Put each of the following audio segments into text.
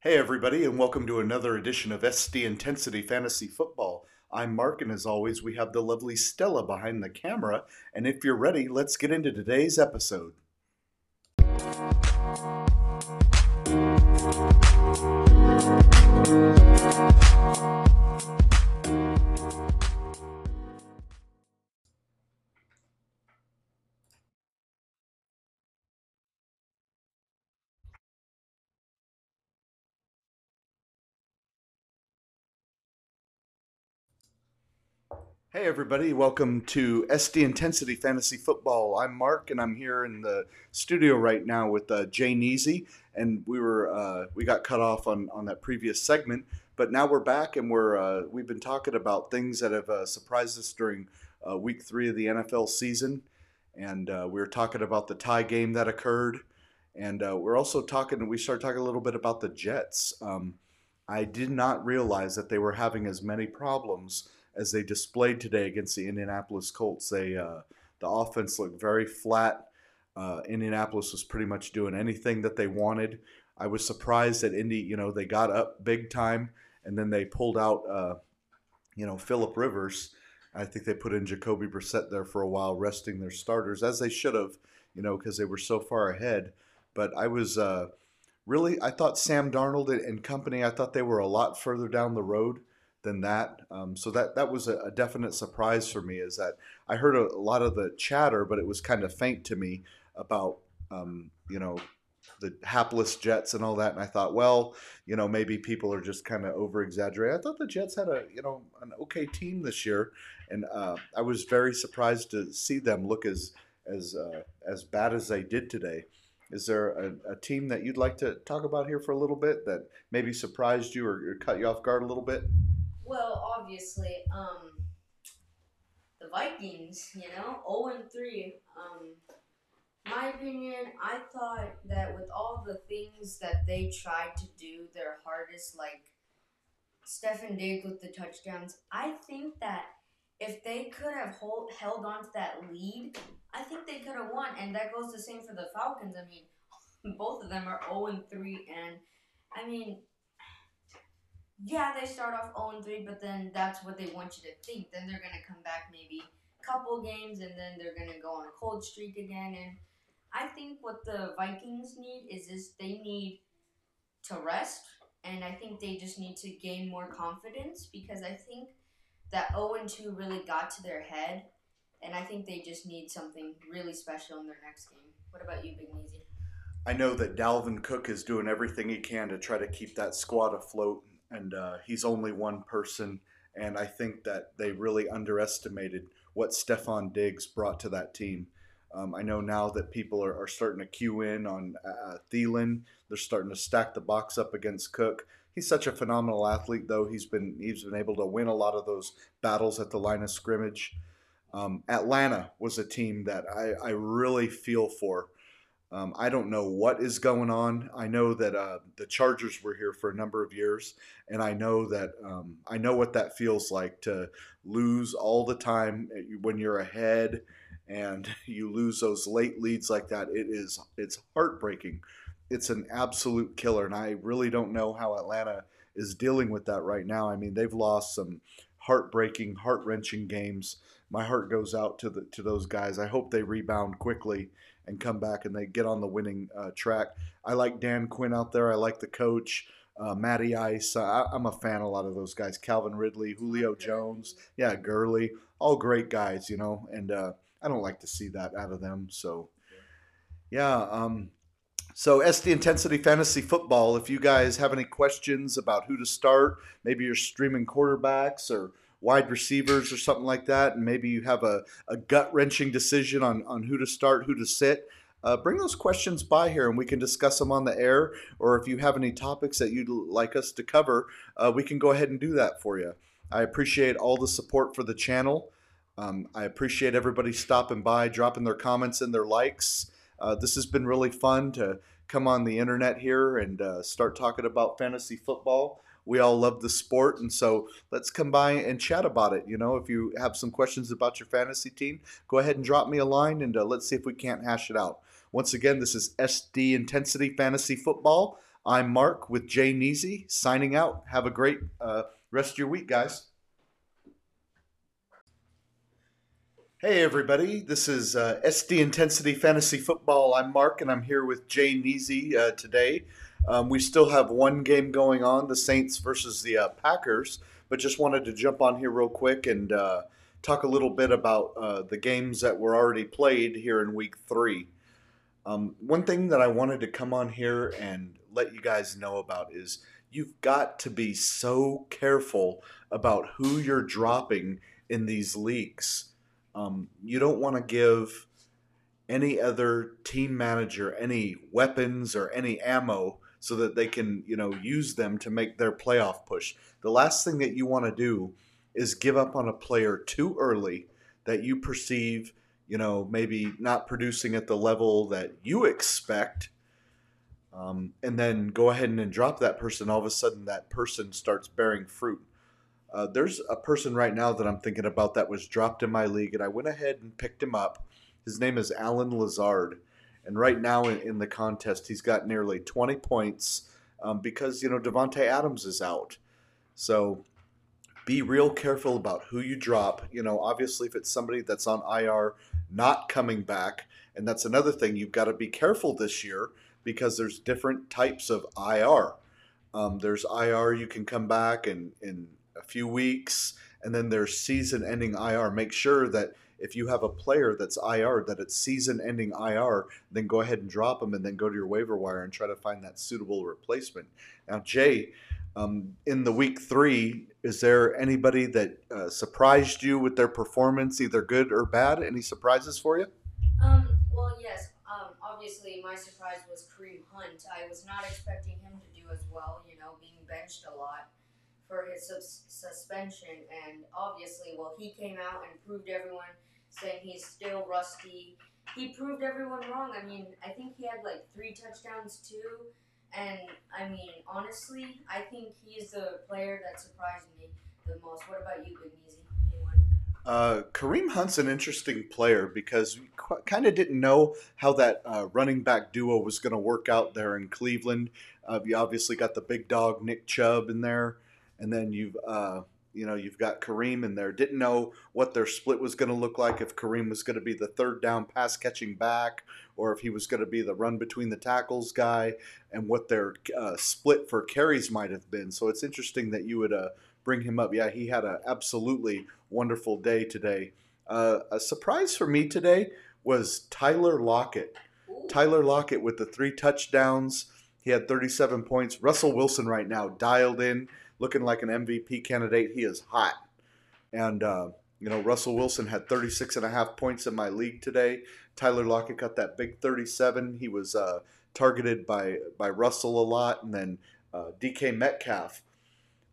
Hey, everybody, and welcome to another edition of SD Intensity Fantasy Football. I'm Mark, and as always, we have the lovely Stella behind the camera. And if you're ready, let's get into today's episode. Hey, everybody, welcome to SD Intensity Fantasy Football. I'm Mark, and I'm here in the studio right now with uh, Jay Neasy. And we were uh, we got cut off on, on that previous segment, but now we're back, and we're uh, we've been talking about things that have uh, surprised us during uh, week three of the NFL season, and uh, we were talking about the tie game that occurred, and we're also talking. We started talking a little bit about the Jets. Um, I did not realize that they were having as many problems as they displayed today against the Indianapolis Colts. They uh, the offense looked very flat. Uh, Indianapolis was pretty much doing anything that they wanted. I was surprised that Indy, you know, they got up big time and then they pulled out, uh, you know, Philip Rivers. I think they put in Jacoby Brissett there for a while, resting their starters as they should have, you know, because they were so far ahead. But I was uh, really, I thought Sam Darnold and company, I thought they were a lot further down the road than that. Um, so that that was a, a, definite surprise for me. Is that I heard a, a, lot of the chatter, but it was kind of faint to me about um, you know the hapless Jets and all that. And I thought, well, you know, maybe people are just kind of over exaggerating. I thought the Jets had a you know an okay team this year, and uh, I was very surprised to see them look as as uh, as bad as they did today. Is there a, a, team that you'd like to talk about here for a little bit that maybe surprised you or, or cut you off guard a little bit? Well, obviously, um, the Vikings, you know, 0 and 3. Um, my opinion, I thought that with all the things that they tried to do their hardest, like Stefon Diggs with the touchdowns, I think that if they could have hold, held on to that lead, I think they could have won. And that goes the same for the Falcons. I mean, both of them are 0 and 3. And, I mean, yeah, they start off 0 3, but then that's what they want you to think. Then they're going to come back maybe a couple games and then they're going to go on a cold streak again. And I think what the Vikings need is this they need to rest. And I think they just need to gain more confidence because I think that 0 2 really got to their head. And I think they just need something really special in their next game. What about you, Big Neasy? I know that Dalvin Cook is doing everything he can to try to keep that squad afloat and uh, he's only one person. And I think that they really underestimated what Stefon Diggs brought to that team. Um, I know now that people are, are starting to cue in on uh, Thielen. They're starting to stack the box up against Cook. He's such a phenomenal athlete, though. He's been he's been able to win a lot of those battles at the line of scrimmage. Um, Atlanta was a team that I, I really feel for. Um, I don't know what is going on. I know that uh, the Chargers were here for a number of years, and I know that um, I know what that feels like to lose all the time when you're ahead, and you lose those late leads like that. It is it's heartbreaking. It's an absolute killer, and I really don't know how Atlanta is dealing with that right now. I mean, they've lost some heartbreaking, heart wrenching games. My heart goes out to the to those guys. I hope they rebound quickly and come back and they get on the winning uh, track. I like Dan Quinn out there. I like the coach. Uh, Matty Ice. I, am a fan a lot of those guys. Calvin Ridley, Julio Jones, yeah, Gurley, all great guys, you know. And uh, I don't like to see that out of them. So, yeah. Um, so SD Intensity Fantasy Football. If you guys have any questions about who to start, maybe you're streaming quarterbacks or wide receivers or something like that, and maybe you have a, a gut wrenching decision on, on who to start, who to sit, uh, bring those questions by here and we can discuss them on the air. Or if you have any topics that you'd like us to cover, uh, we can go ahead and do that for you. I appreciate all the support for the channel. Um, I appreciate everybody stopping by, dropping their comments and their likes. Uh, this has been really fun to come on the internet here and uh, start talking about fantasy football we all love the sport, and so let's come by and chat about it. You know, if you have some questions about your fantasy team, go ahead and drop me a line, and uh, let's see if we can't hash it out. Once again, this is SD Intensity Fantasy Football. I'm Mark with Jay Neasy signing out. Have a great uh, rest of your week, guys. Hey, everybody. This is uh, SD Intensity Fantasy Football. I'm Mark, and I'm here with Jay Neasy uh, today. Um, we still have one game going on, the Saints versus the uh, Packers, but just wanted to jump on here real quick and uh, talk a little bit about uh, the games that were already played here in week three. Um, one thing that I wanted to come on here and let you guys know about is you've got to be so careful about who you're dropping in these leagues. Um, you don't want to give any other team manager any weapons or any ammo so that they can, you know, use them to make their playoff push. The last thing that you want to do is give up on a player too early that you perceive, you know, maybe not producing at the level that you expect. Um, and then go ahead and drop that person. All of a sudden, that person starts bearing fruit. Uh, there's a person right now that I'm thinking about that was dropped in my league, and I went ahead and picked him up. His name is Allen Lazard, and right now in, in the contest, he's got nearly 20 points um, because you know Davante Adams is out. So be real careful about who you drop. You know, obviously, if it's somebody that's on IR, not coming back, and that's another thing you've got to be careful this year because there's different types of IR. Um, there's IR you can come back in, in a few weeks, and then there's season ending IR. Make sure that if you have a player that's IR, that it's season ending IR, then go ahead and drop them and then go to your waiver wire and try to find that suitable replacement. Now, Jay, um, in the week three, is there anybody that uh, surprised you with their performance, either good or bad? Any surprises for you? Um, well, yes. Um, obviously, my surprise was Kareem Hunt. I was not expecting him to do as well, you know, being benched a lot for his sus- suspension. And obviously, well, he came out and proved everyone saying he's still rusty. He proved everyone wrong. I mean, I think he had like three touchdowns too. And I mean, honestly, I think he's the player that surprised me the most. What about you, Big Easy? Uh, Kareem Hunt's an interesting player because we qu- kind of didn't know how that uh, running back duo was going to work out there in Cleveland. Uh, you obviously got the big dog Nick Chubb in there, and then you've uh, you know you've got Kareem in there. Didn't know what their split was going to look like if Kareem was going to be the third down pass catching back or if he was going to be the run between the tackles guy, and what their uh, split for carries might have been. So it's interesting that you would uh, bring him up. Yeah, he had an absolutely wonderful day today. Uh, a surprise for me today was Tyler Lockett. Tyler Lockett with the three touchdowns. He had 37 points. Russell Wilson right now dialed in, looking like an MVP candidate. He is hot. And, uh, you know, Russell Wilson had 36 and a half points in my league today. Tyler Lockett got that big 37. He was uh, targeted by, by Russell a lot. And then uh, DK Metcalf.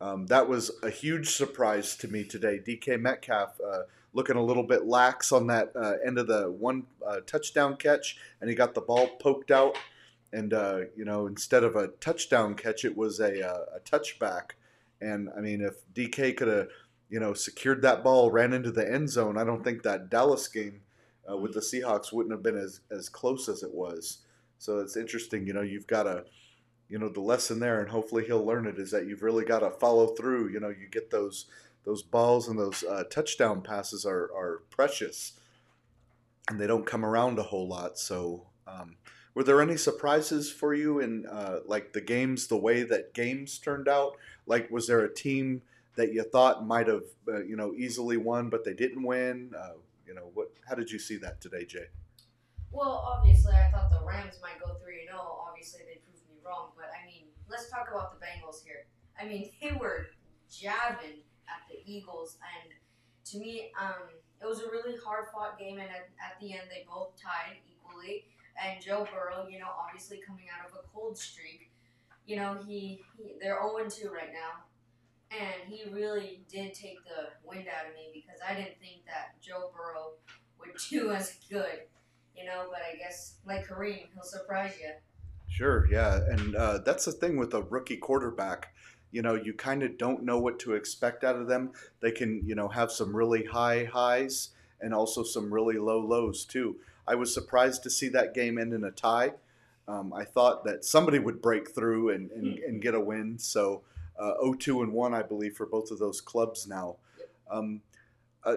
Um, that was a huge surprise to me today. DK Metcalf uh, looking a little bit lax on that uh, end of the one uh, touchdown catch, and he got the ball poked out. And, you know, instead of a touchdown catch, it was a, uh, a touchback. And, I mean, if DK could have, you know, secured that ball, ran into the end zone, I don't think that Dallas game uh, with the Seahawks wouldn't have been as, as close as it was. So it's interesting, you know, you've got to, you know, the lesson there, and hopefully he'll learn it, is that you've really got to follow through. You know, you get those those balls and those uh, touchdown passes are, are precious, and they don't come around a whole lot. So, um, were there any surprises for you in uh, like the games, the way that games turned out? Like, was there a team that you thought might have, uh, you know, easily won, but they didn't win? Uh, you know, what? How did you see that today, Jay? Well, obviously, I thought the Rams might go three and zero. Obviously, they proved me wrong. But I mean, let's talk about the Bengals here. I mean, they were jabbing at the Eagles, and to me, um, it was a really hard fought game. And at, at the end, they both tied equally. And Joe Burrow, you know, obviously coming out of a cold streak, you know, he, he they're 0 2 right now. And he really did take the wind out of me because I didn't think that Joe Burrow would do as good, you know. But I guess, like Kareem, he'll surprise you. Sure, yeah. And uh, that's the thing with a rookie quarterback. You know, you kind of don't know what to expect out of them. They can, you know, have some really high highs and also some really low lows, too. I was surprised to see that game end in a tie. Um, I thought that somebody would break through and, and, and get a win. So uh, 0-2 and one, I believe, for both of those clubs now. Um, uh,